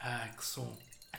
Ah, que som!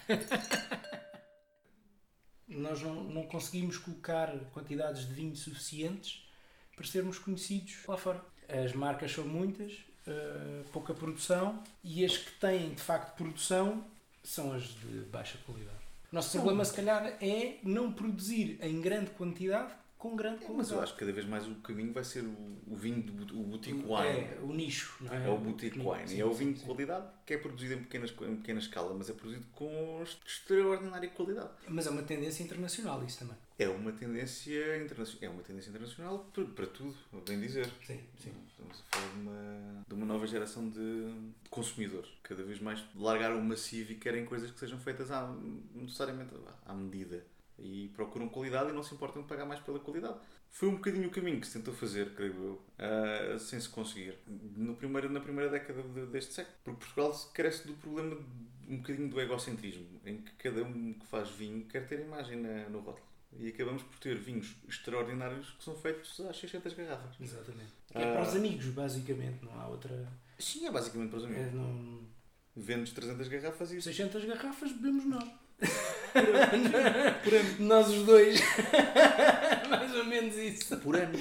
Nós não, não conseguimos colocar quantidades de vinho suficientes para sermos conhecidos lá fora. As marcas são muitas, uh, pouca produção e as que têm de facto produção são as de baixa qualidade. O nosso problema, se calhar, é não produzir em grande quantidade com grande qualidade. Mas eu acho que cada vez mais o caminho vai ser o, o vinho, do, o boutique wine. É, o nicho, não é? É o boutique wine. Sim, é o vinho sim, de qualidade que é produzido em, pequenas, em pequena escala, mas é produzido com extraordinária qualidade. Mas é uma tendência internacional isso também. É uma tendência internacional. É uma tendência internacional para, para tudo, bem dizer. Sim, sim. Estamos a falar de uma, de uma nova geração de consumidores. Cada vez mais largaram o massivo e querem coisas que sejam feitas à, necessariamente à medida. E procuram qualidade e não se importam de pagar mais pela qualidade. Foi um bocadinho o caminho que se tentou fazer, creio eu, uh, sem se conseguir. No primeiro, na primeira década de, deste século. Porque Portugal carece do problema de, um bocadinho do egocentrismo, em que cada um que faz vinho quer ter imagem na, no rótulo. E acabamos por ter vinhos extraordinários que são feitos às 600 garrafas. Exatamente. É para os amigos, basicamente, não há outra. Sim, é basicamente para os amigos. É, não... Vendes 300 garrafas e. 600 garrafas bebemos nós. Por ano. Nós os dois. Mais ou menos isso. Por ano.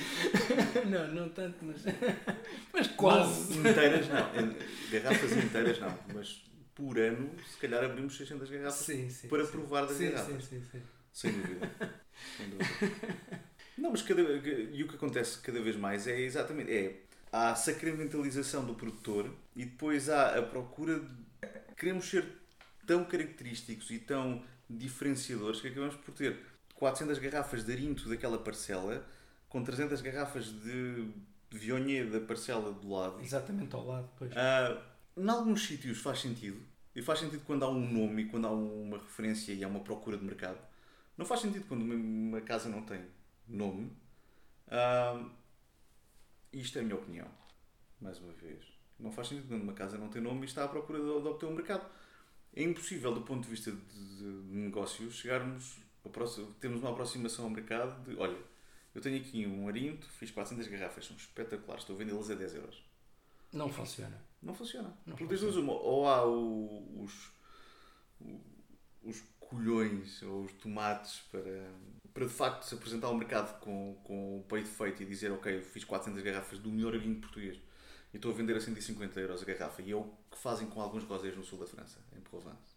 Não, não tanto, mas. Mas quase. Não, inteiras não. Garrafas inteiras não. Mas por ano, se calhar abrimos 600 garrafas Sim, sim, para sim. provar das Sim, garrafas. sim, sim, sim. Sem dúvida. Sem dúvida. Não, mas cada, e o que acontece cada vez mais é exatamente é há a sacramentalização do produtor e depois há a procura de queremos ser tão característicos e tão diferenciadores que acabamos por ter 400 garrafas de arinto daquela parcela com 300 garrafas de Viognier da parcela do lado. Exatamente ao lado, pois. Ah, em alguns sítios faz sentido. E faz sentido quando há um nome e quando há uma referência e há uma procura de mercado. Não faz sentido quando uma- casa não tem nome. Ah, isto é a minha opinião. Mais uma vez. Não faz sentido quando uma casa não tem nome e está à procura de, de obter um mercado. É impossível, do ponto de vista de, de- negócios, chegarmos. Temos uma aproximação ao mercado de: olha, eu tenho aqui um arinto, fiz 400 garrafas, são espetaculares, estou a vendê-las a 10 euros. Não funciona. Não funciona. Não Porque duas uma, ou há o- os, o- os colhões ou os tomates para, para de facto se apresentar ao mercado com, com o peito feito e dizer ok, eu fiz 400 garrafas do melhor vinho português e estou a vender a 150 euros a garrafa e é o que fazem com alguns rosés no sul da França, em Provence.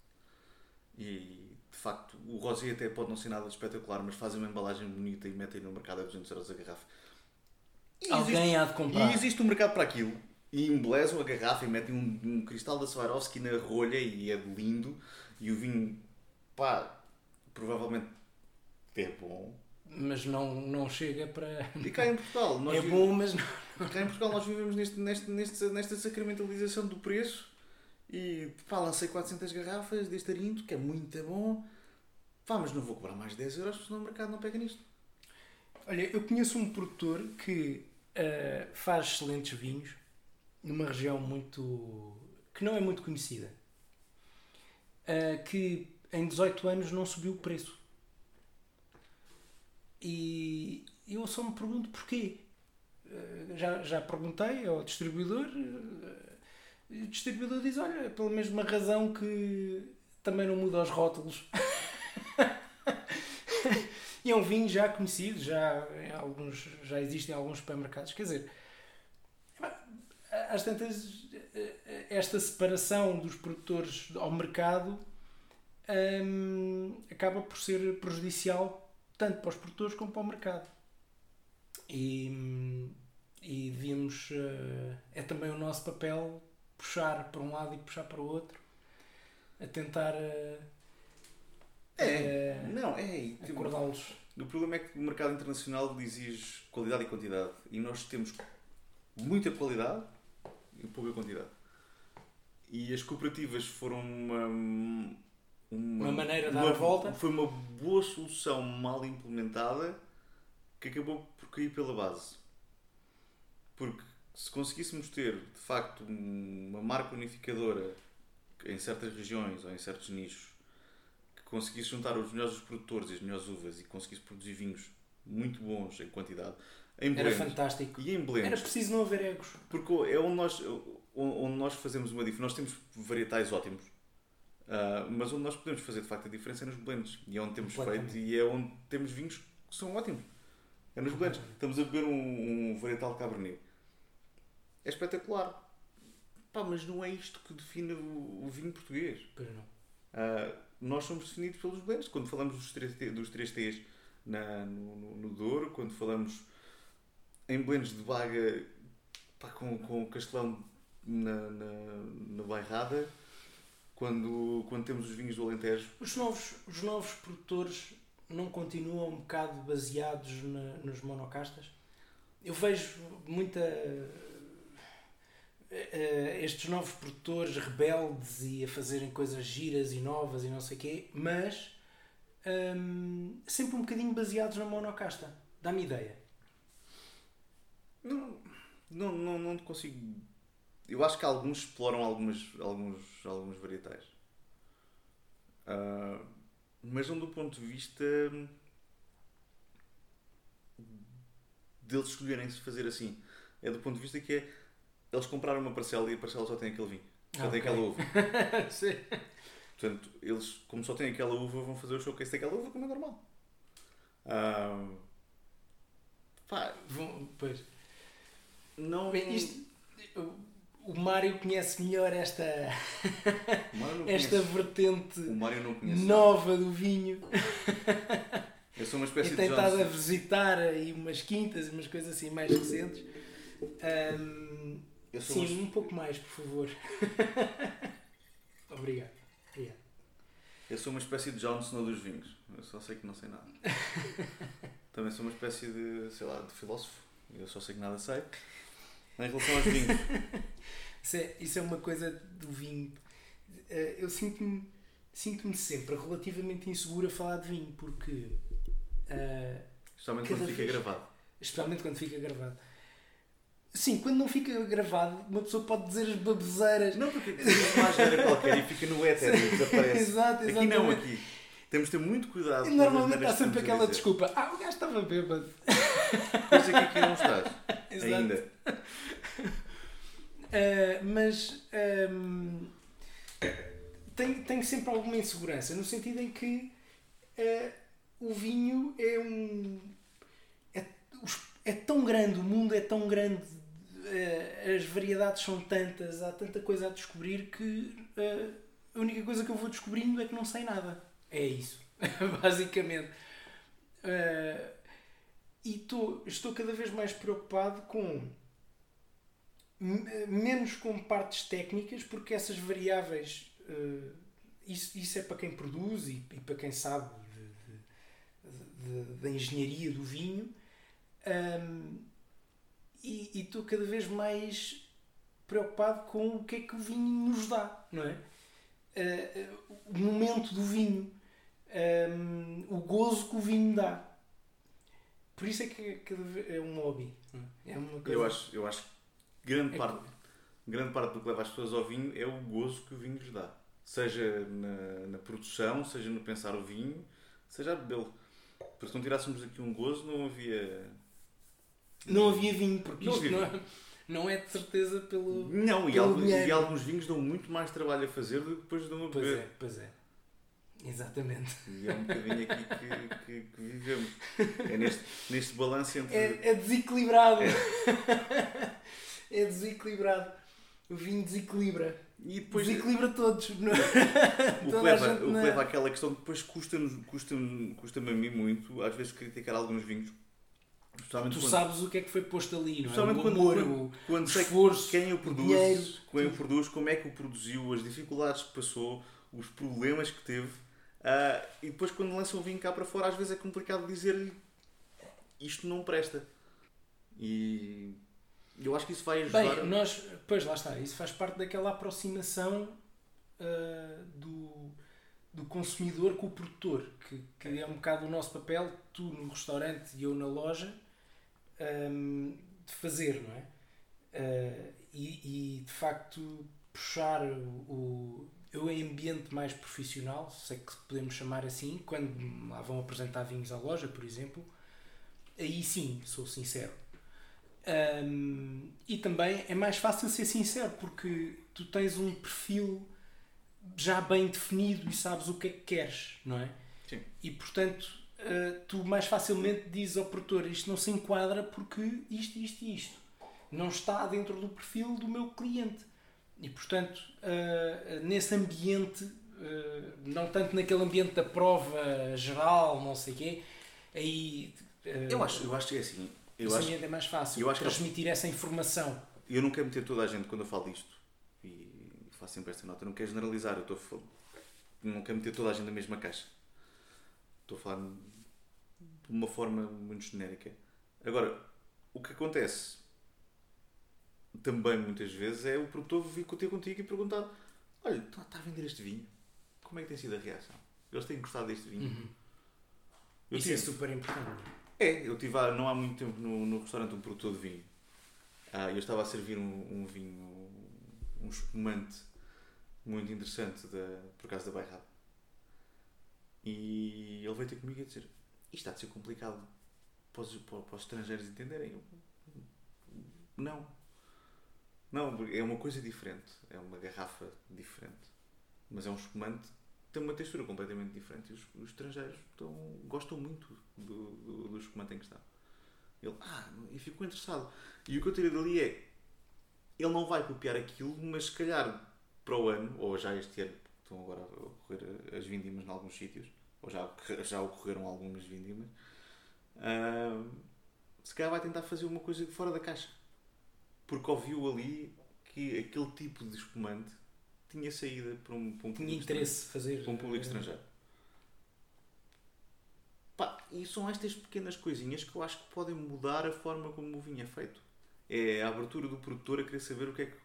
E de facto o rosé até pode não ser nada de espetacular, mas fazem uma embalagem bonita e metem no mercado a 200 euros a garrafa. E Alguém há de comprar. e existe um mercado para aquilo. E embelezam a garrafa e metem um, um cristal da Swarovski na rolha e é lindo. E o vinho, pá, provavelmente é bom. Mas não, não chega para. E cá em Portugal, nós, É bom, mas não. cá em Portugal nós vivemos neste, neste, neste, nesta sacramentalização do preço. E pá, lancei 400 garrafas deste arinto, que é muito bom. Pá, mas não vou cobrar mais 10 euros, senão o mercado não pega nisto. Olha, eu conheço um produtor que ah, faz excelentes vinhos numa região muito. que não é muito conhecida. Ah, que em 18 anos não subiu o preço. E eu só me pergunto porquê. Ah, já, já perguntei ao distribuidor. ah, e o distribuidor diz: Olha, pela mesma razão que também não muda os rótulos. E é um vinho já conhecido, já, alguns, já existe em alguns supermercados. Quer dizer, às tantas, esta separação dos produtores ao mercado hum, acaba por ser prejudicial tanto para os produtores como para o mercado. E, e devíamos. eh, é também o nosso papel puxar para um lado e puxar para o outro, a tentar eh, eh, Não, é. tipo, acordá-los. O problema é que o mercado internacional exige qualidade e quantidade. E nós temos muita qualidade e pouca quantidade. E as cooperativas foram uma. Uma, Uma maneira de dar a volta. Foi uma boa solução mal implementada que acabou por cair pela base. Porque se conseguíssemos ter, de facto, uma marca unificadora em certas regiões ou em certos nichos que conseguisse juntar os melhores produtores e as melhores uvas e conseguisse produzir vinhos muito bons em quantidade, em Era fantástico. E em Era preciso não haver egos. Porque é onde nós, onde nós fazemos uma diferença. Nós temos varietais ótimos Uh, mas onde nós podemos fazer de facto a diferença é nos blends. E é onde temos feito e é onde temos vinhos que são ótimos. É nos blends. Estamos a beber um, um varietal Cabernet. É espetacular. Pá, mas não é isto que define o, o vinho português. Pois não. Uh, nós somos definidos pelos blends. Quando falamos dos 3, dos três T's na, no, no, no Douro, quando falamos em blends de baga pá, com, com o Castelão na, na, na bairrada, quando, quando temos os vinhos do Alentejo. Os novos, os novos produtores não continuam um bocado baseados na- nos monocastas? Eu vejo muita. eh, estes novos produtores rebeldes e a fazerem coisas giras e novas e não sei o quê, mas hum, sempre um bocadinho baseados na monocasta. Dá-me ideia. Não, não, não, não consigo. Eu acho que alguns exploram algumas, alguns, alguns varietais. Ah, mas não do ponto de vista deles escolherem-se fazer assim. É do ponto de vista que é eles compraram uma parcela e a parcela só tem aquele vinho. Só Ah, tem aquela uva. Sim. Portanto, eles, como só têm aquela uva, vão fazer o showcase daquela uva como é normal. Ah, pá, Vão- Pois. não. Bem, isto- o- Mário conhece melhor esta, esta vertente nova do vinho. Eu sou uma E espécie de tem estado a visitar aí umas quintas e umas coisas assim mais recentes. Sou sim, uma- um pouco mais, por favor. Obrigado. Obrigado. Eu sou uma espécie de Jon Snow dos vinhos. Eu só sei que não sei nada. Também sou uma espécie de, sei lá, de filósofo. Eu só sei que nada sei. Em relação aos vinhos. Isso é, isso é uma coisa do vinho. Eh, Eu sinto-me sinto sempre relativamente inseguro a falar de vinho, porque. eh, Especialmente quando fica vez- gravado. especialmente quando fica gravado. Sim, quando não fica gravado, uma pessoa pode dizer as baboseiras. Não, porque temos uma agenda qualquer e fica no éter e desaparece. Exato, Aqui não, aqui. Temos de ter muito cuidado. E normalmente há que sempre aquela desculpa. Ah, o gajo estava bêbado. Que aqui não estás. Exato. Ainda. Uh, mas um, tenho, tenho sempre alguma insegurança, no sentido em que uh, o vinho é um. É, é tão grande, o mundo é tão grande, uh, as variedades são tantas, há tanta coisa a descobrir que uh, a única coisa que eu vou descobrindo é que não sei nada. É isso, basicamente. Uh, e tô- estou cada vez mais preocupado com menos com partes técnicas, porque essas variáveis, eh, isso, isso é para quem produz e, e para quem sabe da engenharia do vinho. Ahm, e estou cada vez mais preocupado com o que é que o vinho nos dá, não é? Eh, o momento do vinho, ahm, o gozo que o vinho dá. Por isso é que é vez- é um hobby. é? É uma coisa- Eu acho, eu acho que grande é parte, grande parte do que leva as pessoas ao vinho é o gozo que o vinho lhes dá. Seja na, na produção, seja no pensar o vinho, seja a bebê-lo. Porque se não tirássemos aqui um gozo, não havia. Não havia vinho, porque Não isto não é, não é de certeza pelo. Não, e, Pelo alguns, e alguns vinhos dão muito mais trabalho a fazer do que depois dão a Pois beber. é, pois é. Exatamente. E é um bocadinho aqui que, que- que vivemos. É neste, neste balanço entre. É, é desequilibrado. É desequilibrado. O vinho desequilibra. E depois. desequilibra todos. não- O que, leva, o que na- leva àquela questão que depois custa-me custa a mim muito, às vezes, criticar alguns vinhos. Tu quando, sabes o que é que foi posto ali, não é? O quando, amor, quando, o quando sei esforço, quem o dinheiro, produz, quem o produz, como é que o produziu, as dificuldades que passou, os problemas que teve. Ah, e depois, quando lança o vinho cá para fora, às vezes é complicado dizer-lhe isto não presta. E eu acho que isso vai ajudar. Bem, nós, pois lá está, isso faz parte daquela aproximação ah, do, do consumidor com o produtor, que, que é um bocado o nosso papel, tu no restaurante e eu na loja, ahm, de fazer, não é? Ah, e, e, de facto puxar o, o, eu em ambiente mais profissional, se é que podemos chamar assim, quando lá vão apresentar vinhos à loja, por exemplo, aí sim, sou sincero. Um, e também é mais fácil ser sincero porque tu tens um perfil já bem definido e sabes o que é que queres, não é? Sim. E portanto, uh, tu mais facilmente dizes ao produtor isto não se enquadra porque isto, isto e isto não está dentro do perfil do meu cliente. E portanto, uh, nesse ambiente, uh, não tanto naquele ambiente da prova geral, não sei o quê, aí. eu, acho, eu acho que é assim. Eu esse acho, ambiente é mais fácil eu acho transmitir essa informação. Eu não quero meter toda a gente quando eu falo disto, e faço sempre esta nota, eu não quero generalizar, eu estou a falar, não quero meter toda a gente na mesma caixa. Estou a falar de uma forma muito genérica. Agora, o que acontece também muitas vezes é o produtor vir ter contigo e perguntar: Olha, está a vender este vinho? Como é que tem sido a reação? Eles têm gostado deste vinho? Uhum. Isso tive, é super importante. é, eu tive há, não há muito tempo no, no restaurante um produtor de vinho. Ah, eu estava a servir um, um vinho, um espumante muito interessante da, por causa da bairrada. E ele veio ter comigo a dizer: Isto está a ser complicado para os, para, para os estrangeiros entenderem. Eu, não. Não, é uma coisa diferente. É uma garrafa diferente. Mas é um espumante tem uma textura completamente diferente. E os, os estrangeiros gostam muito do, do, do espumante em questão. Ele, ah, e ficou interessado. E o que eu tirei dali é: ele não vai copiar aquilo, mas se calhar para o ano, ou já este ano, estão agora a ocorrer as vindimas em alguns sítios, ou já, já ocorreram algumas vindimas, uh, se calhar vai tentar fazer uma coisa fora da caixa. Porque ouviu ali que aquele tipo de espumante tinha saída para um, para um Tinha interesse fazer. para um público estrangeiro. Pá, e são estas pequenas coisinhas que eu acho que podem mudar a forma como o vinho é feito. É a abertura do produtor a querer saber o que é que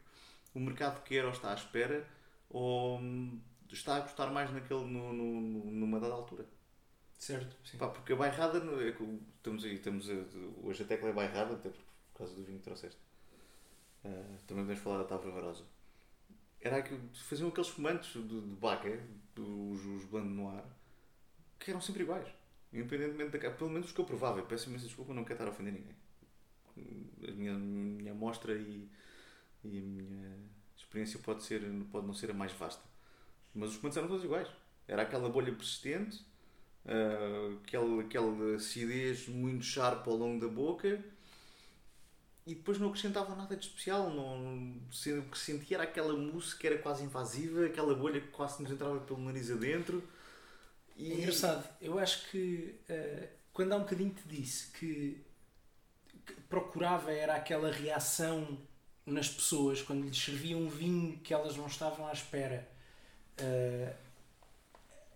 o mercado quer ou está à espera ou hum, está a gostar mais naquele, no, no, numa dada altura. Certo, sim. Pá, porque a bairrada, é, estamos aí, estamos a, hoje a tecla é bairrada, até por causa do vinho que trouxeste. Uh, também podemos falar da Tavra Varosa. Era que faziam aqueles fumantes de, de baga, os, os blando no ar, que eram sempre iguais. Independentemente da pelo menos os que eu provava. Eu peço imensa desculpa, não quero estar a ofender ninguém. A minha, minha amostra e, e a minha experiência pode, ser, pode não ser a mais vasta. Mas os fumantes eram todos iguais. Era aquela bolha persistente, uh, aquela, aquela acidez muito sharp ao longo da boca e depois não acrescentava nada de especial. Não, o que sentia era aquela mousse que era quase invasiva, aquela bolha que quase nos entrava pelo nariz adentro. E... É engraçado, eu acho que uh, quando há um bocadinho te disse que, que, procurava era aquela reação nas pessoas quando lhes servia um vinho que elas não estavam à espera. Uh,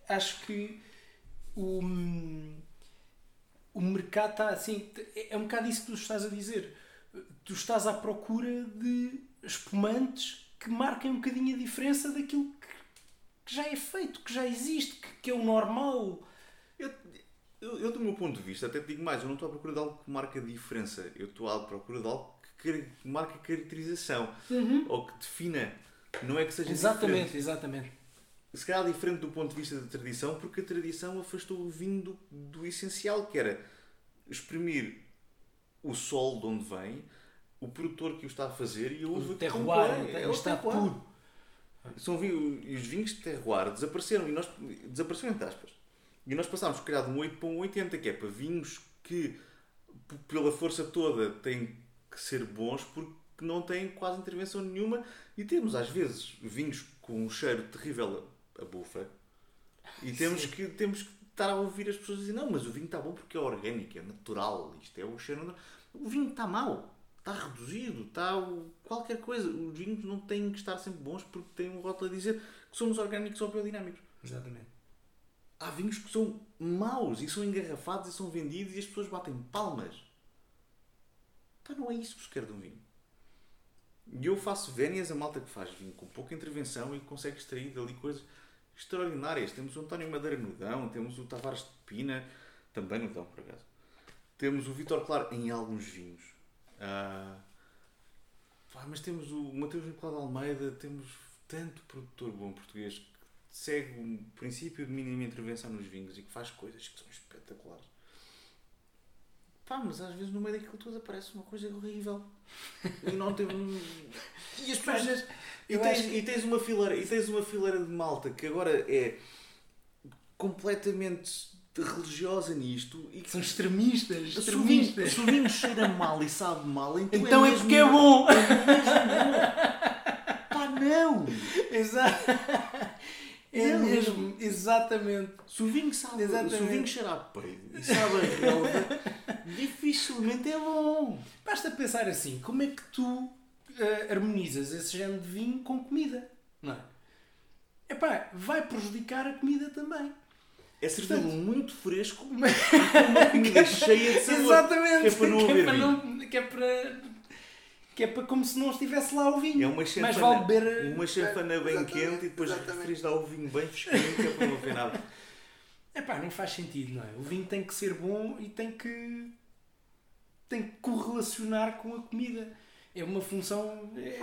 acho que o, o mercado está assim. É um bocado isso que tu estás a dizer tu estás à procura de espumantes que marquem um bocadinho a diferença daquilo que, já é feito, que já existe, que, que é o normal. Eu, eu, eu, do meu ponto de vista, até te digo mais, eu não estou à procura de algo que marque a diferença, eu estou à procura de algo que, que marque a caracterização uhum. ou que defina. Não é que seja Exatamente, diferente. exatamente. Se calhar diferente do ponto de vista da tradição, porque a tradição afastou o vinho do, do essencial, que era exprimir o sol de onde vem, o produtor que o está a fazer e a uva o que é, é o está terroir. puro. São e os vinhos de terroir desapareceram e nós desapareceram entre aspas. E nós passámos, de um 8 para um 80, que é para vinhos que, pela força toda, têm que ser bons porque não têm quase intervenção nenhuma e temos, às vezes, vinhos com um cheiro terrível a, a bufa e temos que, temos que estar a ouvir as pessoas dizer não, mas o vinho está bom porque é orgânico, é natural, isto é o cheiro... O vinho está mau está reduzido, está qualquer coisa. Os vinhos não têm que estar sempre bons porque têm um rótulo a dizer que somos orgânicos ou biodinâmicos. Exatamente. Há vinhos que são maus e são engarrafados e são vendidos e as pessoas batem palmas. Pá, não é isso que se quer de um vinho. E eu faço vénias a malta que faz vinho com pouca intervenção e consegue extrair dali coisas extraordinárias. Temos o António Madeira no Dão, temos o Tavares de Pina, também no Dão, por acaso. Temos o Vitor Claro em alguns vinhos. Uh, pá, mas temos o Mateus Nicolau de Almeida, temos tanto produtor bom português que segue o princípio de mínima intervenção nos vinhos e que faz coisas que são espetaculares. Pá, mas às vezes no meio daquilo tudo aparece uma coisa horrível. E não tem. E as pessoas. E tens, que- e tens uma fileira, e tens uma fileira de malta que agora é completamente religiosa nisto e que São extremistas, extremistas. se o vinho cheira mal e sabe mal, então, Então é mesmo porque é bom. Pá, não! Exato. É mesmo, exatamente. Se o vinho sabe, se o Exatamente. vinho cheira a peido e sabe a relva, dificilmente é bom. Basta pensar assim, como é que tu eh, harmonizas esse género de vinho com comida? Não é? Epá, vai prejudicar a comida também. É Portanto- muito fresco com uma comida cheia de sabor. Exatamente. Que é para não haver vinho. não- que é para que é para como se não estivesse lá o vinho. É uma chanfana, vale beber uma chanfana bem quente e depois referires lá o vinho bem fresquinho que é para não haver nada. Epá, não faz sentido, não é? O vinho tem que ser bom e tem que tem que correlacionar com a comida. É uma função é,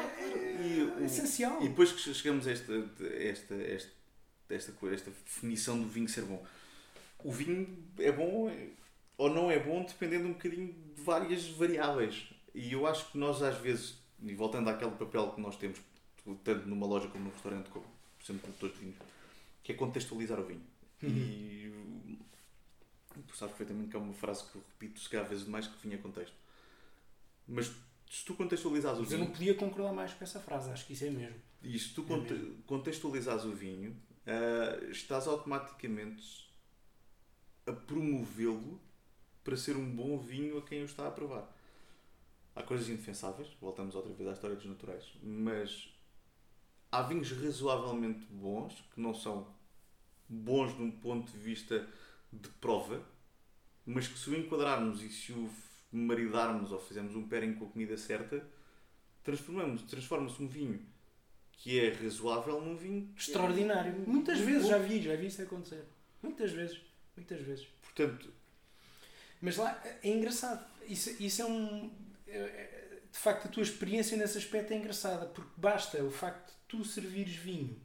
E, o- essencial. e depois que chegamos a esta, esta, esta, esta, esta definição do vinho ser bom. O vinho é bom ou não é bom dependendo um bocadinho de várias variáveis. E eu acho que nós às vezes, e voltando àquele papel que nós temos, tanto numa loja como num restaurante, como sendo produtores de vinhos, que é contextualizar o vinho. E tu sabes perfeitamente que é uma frase que eu repito se calhar vezes demais que vinha contexto. Mas se tu contextualizares o Mas eu vinho. não podia concordar mais com essa frase, acho que isso é mesmo. E se tu É conte- mesmo. contextualizares o vinho, ah, estás automaticamente a promovê-lo para ser um bom vinho a quem o está a provar. Há coisas indefensáveis, voltamos outra vez à história dos naturais, mas há vinhos razoavelmente bons que não são bons de um ponto de vista de prova, mas que se o enquadrarmos e se o maridarmos ou fizermos um pairing com a comida certa, transformamos, transforma-se um vinho que é razoável num vinho é Extraordinário. muito Muitas bom. vezes já vi, já vi isso acontecer. Muitas vezes. Muitas vezes. Portanto, Mas lá é engraçado. Isso, isso é um. é- é- De facto, a tua experiência nesse aspecto é engraçada, porque basta o facto de tu servires vinho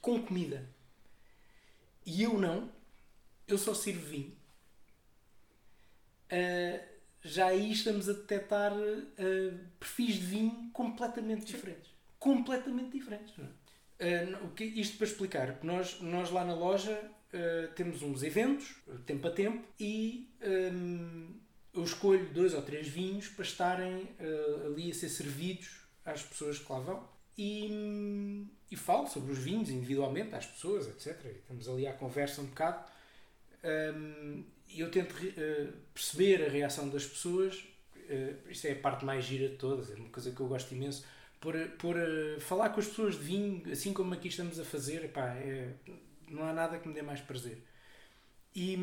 com comida e eu não, eu só sirvo vinho. Ah, já aí estamos a detectar ah, perfis de vinho completamente diferentes. Completamente diferentes. que- isto para explicar, nós, nós lá na loja ah, temos uns eventos, tempo a tempo, e hum, eu escolho dois ou três vinhos para estarem ali a ser servidos às pessoas que lá vão. E, e falo sobre os vinhos individualmente às pessoas, etc. E estamos ali à conversa um bocado. Hum, E eu tento eh, perceber a reação das pessoas. eh, isto é a parte mais gira de todas, é uma coisa que eu gosto imenso. Por, por eh, falar com as pessoas de vinho, assim como aqui estamos a fazer, epá, é- não há nada que me dê mais prazer. E,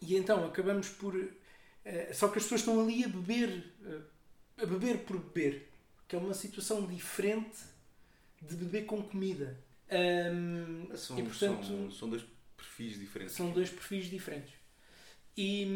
e então acabamos por. só que as pessoas estão ali a beber, a beber por beber, que é uma situação diferente de beber com comida. Hum, são, e portanto são, são dois perfis diferentes. são dois perfis diferentes. E,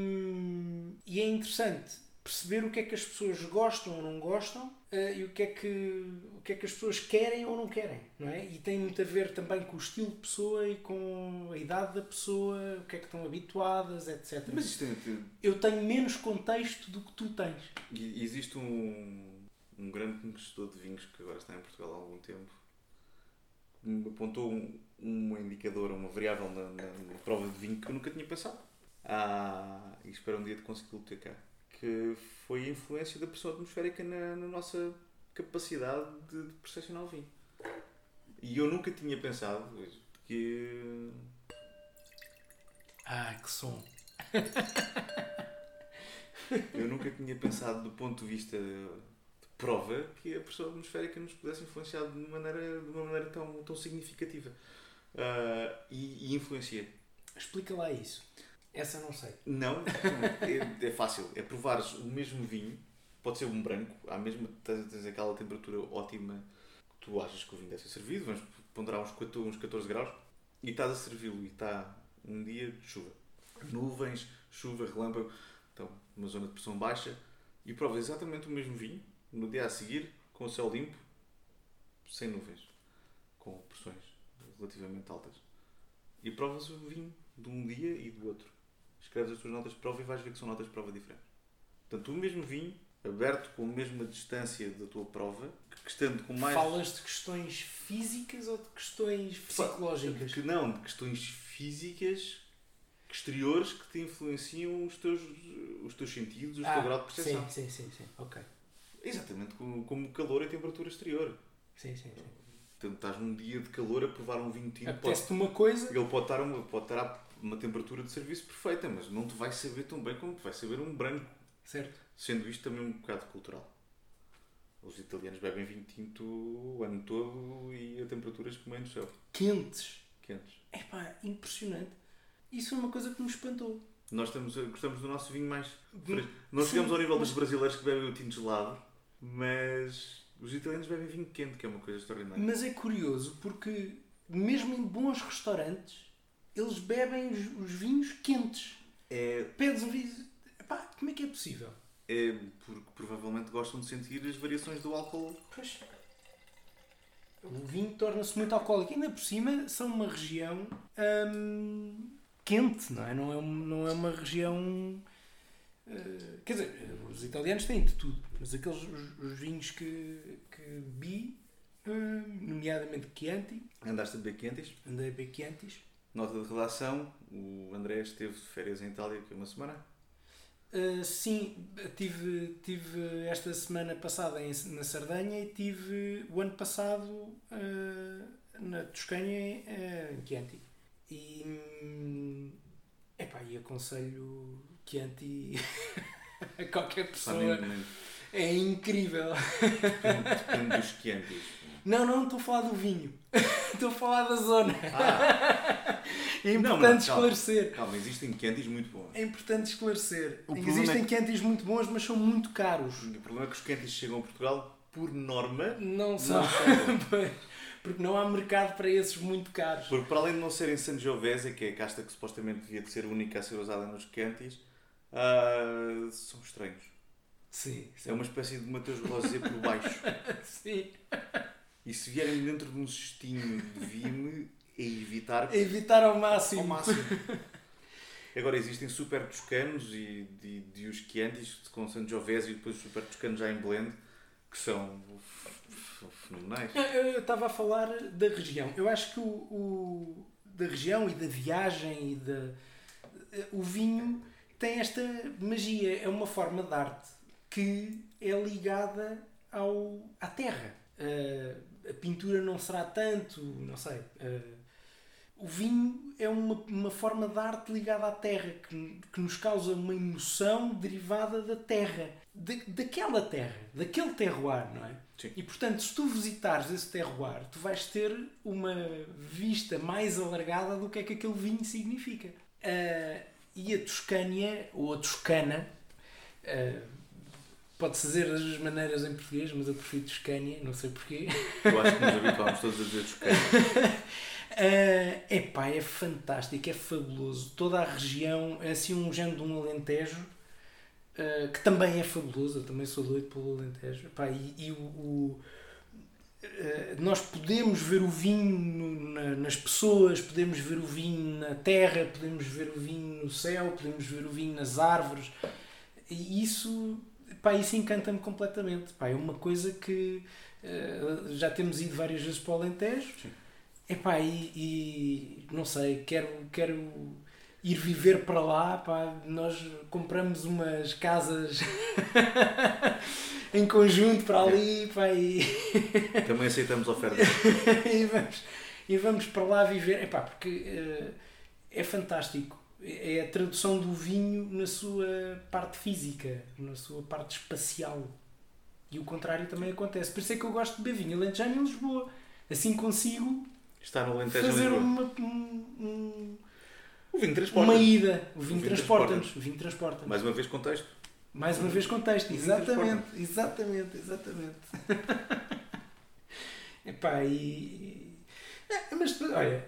e é interessante perceber o que é que as pessoas gostam ou não gostam eh, e o que, é que, o que é que as pessoas querem ou não querem. Não é? E tem muito a ver também com o estilo de pessoa e com a idade da pessoa, o que é que estão habituadas, etc. Mas isto tem, Eu tenho menos contexto do que tu tens. E existe um, um grande conhecedor de vinhos que agora está em Portugal há algum tempo que me apontou um, um indicador, uma variável na, na- na prova de vinho que eu nunca tinha pensado. Ah, e espero um dia de consegui-lo ter cá. Que foi a influência da pressão atmosférica na, na nossa capacidade de, de percepcionar o vinho. E eu nunca tinha pensado que Ah, que som! Eu nunca tinha pensado do ponto de vista de prova que a pressão atmosférica nos pudesse influenciar de uma maneira, de uma maneira tão, tão significativa. Ah, e, e influencia. Explica lá isso. Essa não sei. Não, é, é fácil. É provares o mesmo vinho, pode ser um branco, à mesma, tens, tens aquela temperatura ótima que tu achas que o vinho deve ser servido, vamos ponderar uns 14, uns 14 graus, e estás a servi-lo e está um dia de chuva. Nuvens, chuva, relâmpago, então uma zona de pressão baixa, e provas exatamente o mesmo vinho no dia a seguir, com o céu limpo, sem nuvens, com pressões relativamente altas. E provas o vinho de um dia e do outro. escreves as tuas notas de prova e vais ver que são notas de prova diferentes. Portanto, o mesmo vinho, aberto com a mesma distância da tua prova, que estando com mais. Falas de questões físicas ou de questões psicológicas? Que não, de questões físicas exteriores que te influenciam os teus, os teus sentidos, o teu grau de percepção. Sim, sim, sim, sim. Ok. Exatamente como, como calor e temperatura exterior. Sim, sim, sim. Portanto, estás num dia de calor a provar um vinho tinto. Apetece-te uma coisa. Ele pode estar, uma, pode estar a uma temperatura de serviço perfeita, mas não te vai saber tão bem como te vai saber um branco. Certo. Sendo isto também um bocado cultural. Os italianos bebem vinho tinto o ano todo e a temperaturas é no céu. Quentes. Quentes. É pá, impressionante. Isso foi uma coisa que me espantou. Nós estamos, gostamos do nosso vinho mais. Nós chegamos ao nível dos brasileiros que bebem o tinto gelado, mas os italianos bebem vinho quente, que é uma coisa extraordinária. Mas é curioso porque, mesmo em bons restaurantes, eles bebem os, os vinhos quentes. É, Pedes um vinho. Epá, como é que é possível? é porque provavelmente gostam de sentir as variações do álcool. Pois. O vinho torna-se muito alcoólico. Ainda por cima, são uma região hum, quente, não é? Não é, não é uma região. eh, quer dizer, os italianos têm de tudo, mas aqueles os, os vinhos que, que bebi, hum, nomeadamente Chianti, Andaste a beber quentes. andei a beber Chiantis, Nota de redação: o André esteve de férias em Itália aqui uma semana. Uh, sim, tive, tive esta semana passada em- na Sardanha e tive o ano passado uh, na Toscânia uh, em Chianti. E, hum, epá, e aconselho Chianti a qualquer pessoa. É incrível. Depende, depende dos quentes. Não, não, estou a falar do vinho. estou a falar da zona. Ah, É Não, importante mas calma. esclarecer. calma, existem quentes muito bons. É importante esclarecer. O Existem é Chiantis muito bons, mas são muito caros. O problema é que os quentes chegam a Portugal, por norma, Não são. não Porque não há mercado para esses muito caros. Porque para além de não serem Sangiovese, que é a casta que supostamente devia de ser a única a ser usada nos quentes, ah, são estranhos. Sim, É uma espécie de Mateus Rosé por baixo. sim. E se vierem dentro de um cestinho de vime, é evitar Evitar ao máximo. ao máximo. Agora existem super toscanos e de, de os Chiantis com Sangiovese e depois os super toscanos já em blend, que são fenomenais. Eu estava a falar da região. Eu acho que o, o- da região e da viagem e da o vinho tem esta magia. É uma forma de arte que é ligada ao, à terra. Uh, a pintura não será tanto, não sei. Uh, o vinho é uma, uma forma de arte ligada à terra que, que nos causa uma emoção derivada da terra, da, daquela terra, daquele terroir, não é? Sim. E portanto, se tu visitares esse terroir, tu vais ter uma vista mais alargada do que é que aquele vinho significa. Ah, e a Toscânia, ou a Toscana, ah, pode-se dizer das duas maneiras em português, mas eu prefiro Toscânia, não sei porquê. Eu acho que nos habituámos todos a dizer toscano. É epá, é fantástico, é fabuloso. Toda a região é assim um género de um Alentejo ah, que também é fabuloso. Eu também sou doido pelo Alentejo. Epá, e e o, o- ah, nós podemos ver o vinho nas pessoas, podemos ver o vinho na terra, podemos ver o vinho no céu, podemos ver o vinho nas árvores. E isso, epá, isso encanta-me completamente. Epá, é uma coisa que ah, já temos ido várias vezes para o Alentejo. Sim. Epá, e, e não sei, quero, quero ir viver para lá. Pá, nós compramos umas casas em conjunto para ali pá, e, Também aceitamos ofertas. e, vamos, e vamos para lá viver. Epá, porque eh, é fantástico. É a tradução do vinho na sua parte física, na sua parte espacial. E o contrário também acontece. Por isso é que eu gosto de beber vinho alentejano em Lisboa. Assim consigo no Alentejo fazer uma, um- um- O vinho transporta. uma ida. O vinho vinho transporta-nos. O vinho transporta Mais uma vez contexto. Mais uma vez contexto. Vinho Exatamente. Exatamente. Exatamente. Epá, e... É, mas, olha,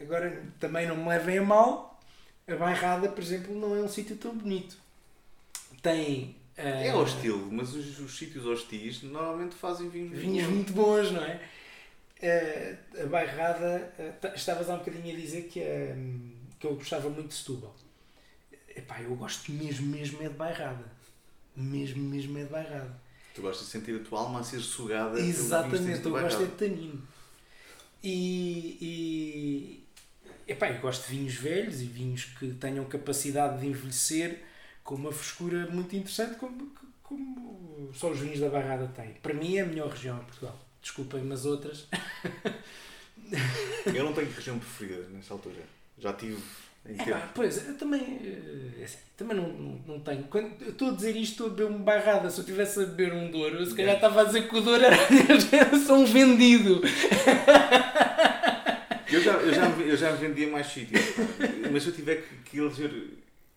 agora também não me levem a mal. A Bairrada, por exemplo, não é um sítio tão bonito. Tem... eh, É hostil, mas os, os sítios hostis normalmente fazem vinhos vinhos bons. muito bons, não é? Eh, a bairrada, eh, ta- estavas há um bocadinho a dizer que, eh, que eu gostava muito de Setúbal. epá, eu gosto mesmo, mesmo é de bairrada. Mesmo, mesmo é de bairrada. Tu gostas de sentir a tua alma a ser sugada Exatamente, eu gosto é de tanino. E, e epá, eu gosto de vinhos velhos e vinhos que tenham capacidade de envelhecer com uma frescura muito interessante, como, como só os vinhos da Barrada têm. Para mim é a melhor região em Portugal. Desculpem, mas outras. Eu não tenho região preferida nessa altura. Já tive em Epá, tempo. pois, eu também, eh, assim, também não, não, não tenho. Quando, eu estou a dizer isto, estou a beber uma barrada. Se eu estivesse a beber um Douro, eu se calhar estava a dizer que o Douro era, era só um vendido. Eu já, eu, já, me- eu já vendia mais sítios, mas se eu tiver que, que eleger.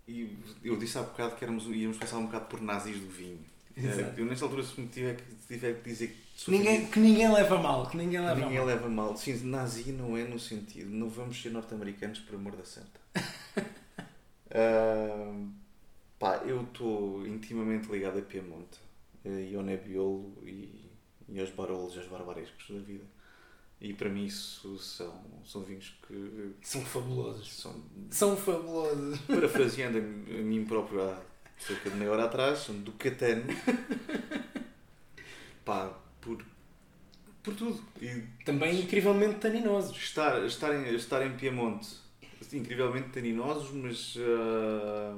E eu disse há bocado que éramos, íamos passar um bocado por nazis do vinho. Exato. Eu, nesta altura, se me tiver que, tiver que dizer que Ninguém, que ninguém leva mal, que ninguém leva Ninguém mal. leva mal. Sim, nazi não é no sentido. Não vamos ser norte-americanos, por amor da santa. Ah, pá, eu estou intimamente ligado a Piemonte. eh, E ao Nebbiolo e, e aos Barolos, aos Barbarescos da vida. E para mim isso são, são vinhos que São fabulosos. são, São fabulosos. parafraseando a, mim- a mim próprio há cerca de meia hora atrás, são do Catano. Pá, por, por tudo. E Também incrivelmente taninosos. Estar, estar, em, estar em Piemonte, incrivelmente taninosos, mas, ah,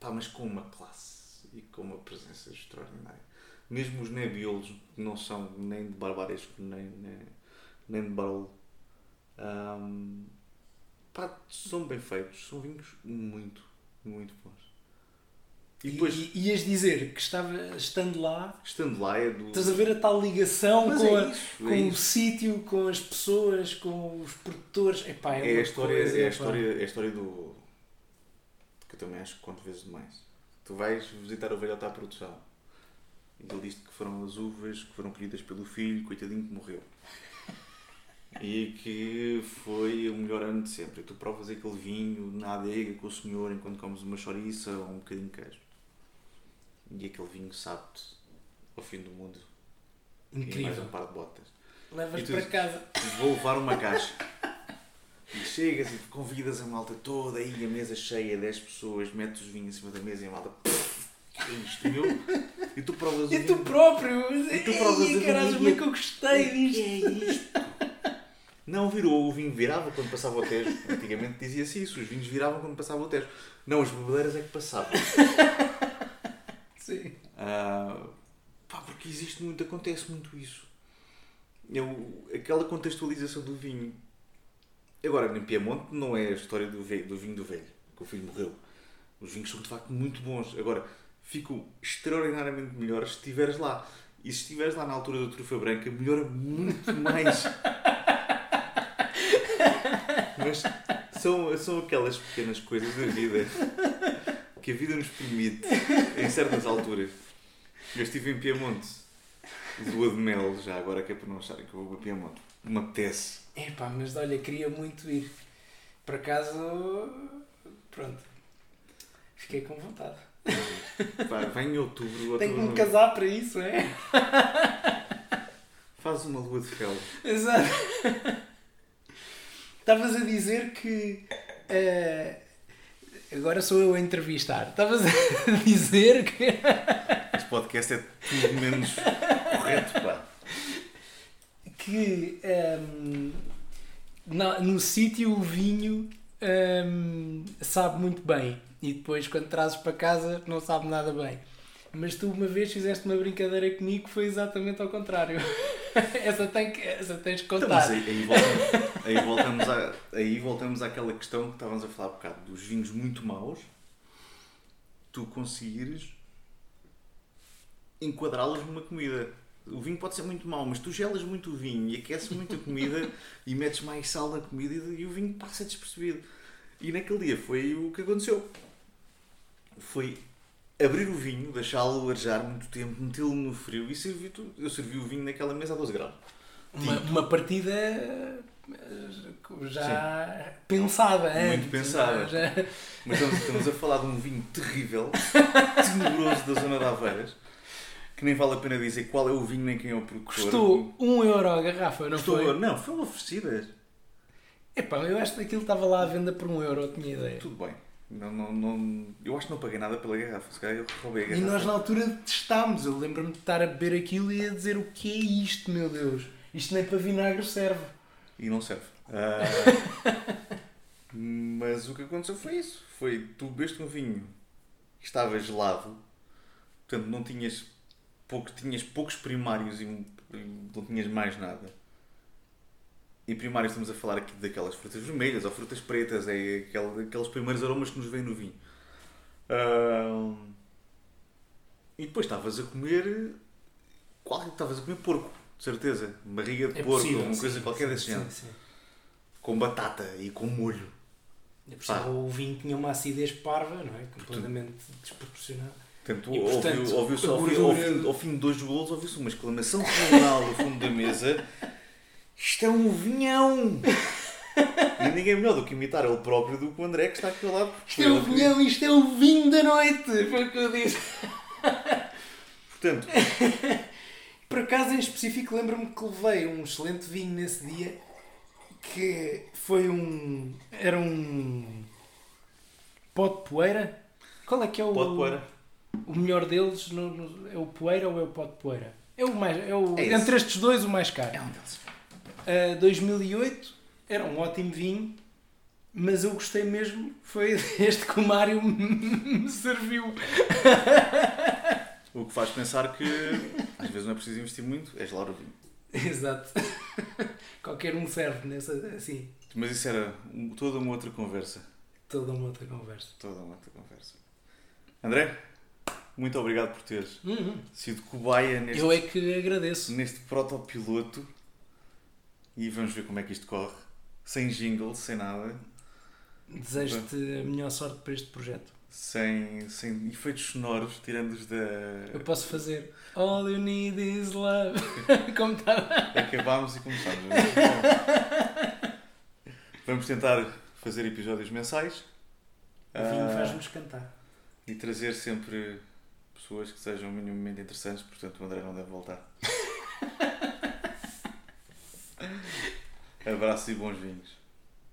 pá, mas com uma classe e com uma presença extraordinária. Mesmo os nebiolos, que não são nem de barbaresco nem, nem, nem de barolo, ah, pá, são bem feitos, são vinhos muito, muito bons. E depois, E, e ias dizer que estava estando lá, estando lá, é do. estás a ver a tal ligação Mas com, é a- isso, é com o sítio, com as pessoas, com os produtores. Epá, é, É a história, coisa, é a história, é a história do. que eu também acho que conto vezes demais. Tu vais visitar o velhote à produção ele diz-te que foram as uvas que foram colhidas pelo filho, coitadinho que morreu. E que foi o melhor ano de sempre. Tu provas aquele vinho na adega com o senhor enquanto comes uma chouriça ou um bocadinho de queijo. E aquele vinho sabe-te ao fim do mundo. E mais Incrível. um par de botas. Levas para casa. Vou levar uma caixa. E chegas e convidas a malta toda, aí a mesa cheia, 10 pessoas, metes os vinhos em cima da mesa e a malta. "Pff, que é isto, meu? E tu provas o E tu próprio. E tu provas Ei, o caralho, vinho como é que eu gostei disto. que é isto? Não virou, o vinho virava quando passava o Tejo. Antigamente dizia-se isso, os vinhos viravam quando passava o Tejo. Não, as bebedeiras é que passavam. Sim. Ah, pá, porque existe muito, acontece muito isso. Eu, aquela contextualização do vinho. Agora, em Piemonte não é a história do, ve- do vinho do velho, que o filho morreu. Os vinhos são de facto muito bons. Agora, ficam extraordinariamente melhores se estiveres lá. E se estiveres lá na altura da trufa branca, melhora muito mais. Mas são, são aquelas pequenas coisas da vida que a vida nos permite em certas alturas. Eu estive em Piemonte, lua de mel, já agora que é para não acharem que eu vou para Piemonte. Me apetece. Epá, mas olha, queria muito ir. Por acaso. Pronto. Fiquei com vontade. Pá, vai em outubro, Tenho que outubro me casar para isso, é? faz uma lua de fel. Exato. Estavas a dizer que. eh, agora sou eu a entrevistar. Estavas a dizer que. Este podcast é tudo menos correto, pá. que ehm, na- no sítio o vinho ehm, sabe muito bem e depois quando trazes para casa não sabe nada bem. Mas tu uma vez fizeste uma brincadeira comigo que foi exatamente ao contrário. essa, tem que, essa tens que Então, mas contar. aí, aí voltamos, aí, voltamos à, aí voltamos àquela questão que estávamos a falar há bocado, dos vinhos muito maus, tu conseguires enquadrá-los numa comida. O vinho pode ser muito mau, mas tu gelas muito o vinho e aqueces muito a comida e metes mais sal na comida e, e o vinho passa despercebido. E naquele dia foi o que aconteceu. Foi abrir o vinho, deixá-lo arejar muito tempo, metê-lo no frio e servir tudo. Eu servi o vinho naquela mesa a 12 graus. Uma, uma partida eh, já pensada. Muito antes, pensada. Já, Mas estamos, estamos a falar de um vinho terrível, tenebroso da zona de Aveiras, que nem vale a pena dizer qual é o vinho nem quem é o produtor. custou um euro a garrafa, não Custou- foi? Não, foram oferecidas. Epá, eu acho que aquilo estava lá à venda por um euro, eu tinha ideia. Tudo bem. Não, não, não, eu acho que não paguei nada pela garrafa. Se calhar eu roubei a E garrafa. nós na altura testámos. Eu lembro-me de estar a beber aquilo e a dizer o que é isto, meu Deus. Isto nem para vinagre serve. E não serve. Ah, mas o que aconteceu foi isso. Foi, tu bebeste um vinho que estava gelado, portanto não tinhas, pouco, tinhas poucos primários e e não tinhas mais nada. E primários estamos a falar aqui daquelas frutas vermelhas ou frutas pretas, é aquele, aqueles primeiros aromas que nos vêm no vinho. Ah, e depois estavas a comer. Qual estavas a comer porco, de certeza. Barriga de porco, uma coisa qualquer desse género. É Sim, sim. Com batata e com molho. E por cima Pá. o vinho tinha uma acidez parva, não é? Completamente desproporcionada. Portanto, portanto, ouviu- ouviu-se ao, ao, ao fim de dois golos, ouviu-se uma exclamação fenomenal no fundo da mesa. Isto é um vinhão! E ninguém melhor do que imitar ele próprio do que o André que está aqui ao lado. Isto é o vinhão, isto é o vinho da noite! Foi o que eu disse. Portanto, Por acaso, em específico, lembro-me que levei um excelente vinho nesse dia que foi um. Era um. pó de poeira. Qual é que é o. pode poeira. O melhor deles no- no- é o poeira ou é o pó de poeira? É o mais. É o, É entre estes dois, o mais caro. É um deles. Uh, 2008 era um ótimo vinho, mas eu gostei mesmo. Foi este que o Mário me serviu. O que faz pensar que às vezes não é preciso investir muito, é gelar o vinho. Exato. Qualquer um serve nessa. assim. Mas isso era um- toda uma outra conversa. Toda uma outra conversa. Toda uma outra conversa. André, muito obrigado por teres Uhum. sido cobaia neste Eu é que agradeço. neste protopiloto e vamos ver como é que isto corre. Sem jingle, sem nada, Desejo-te a melhor sorte para este projeto. sem, sem efeitos sonoros, tirando-os da. Eu posso fazer All you need is love. Como tá? estava. Acabámos e começámos. Vamos tentar fazer episódios mensais O vinho ah, faz-nos cantar. e trazer sempre pessoas que sejam minimamente interessantes, portanto o André não deve voltar. Abraços e bons vinhos.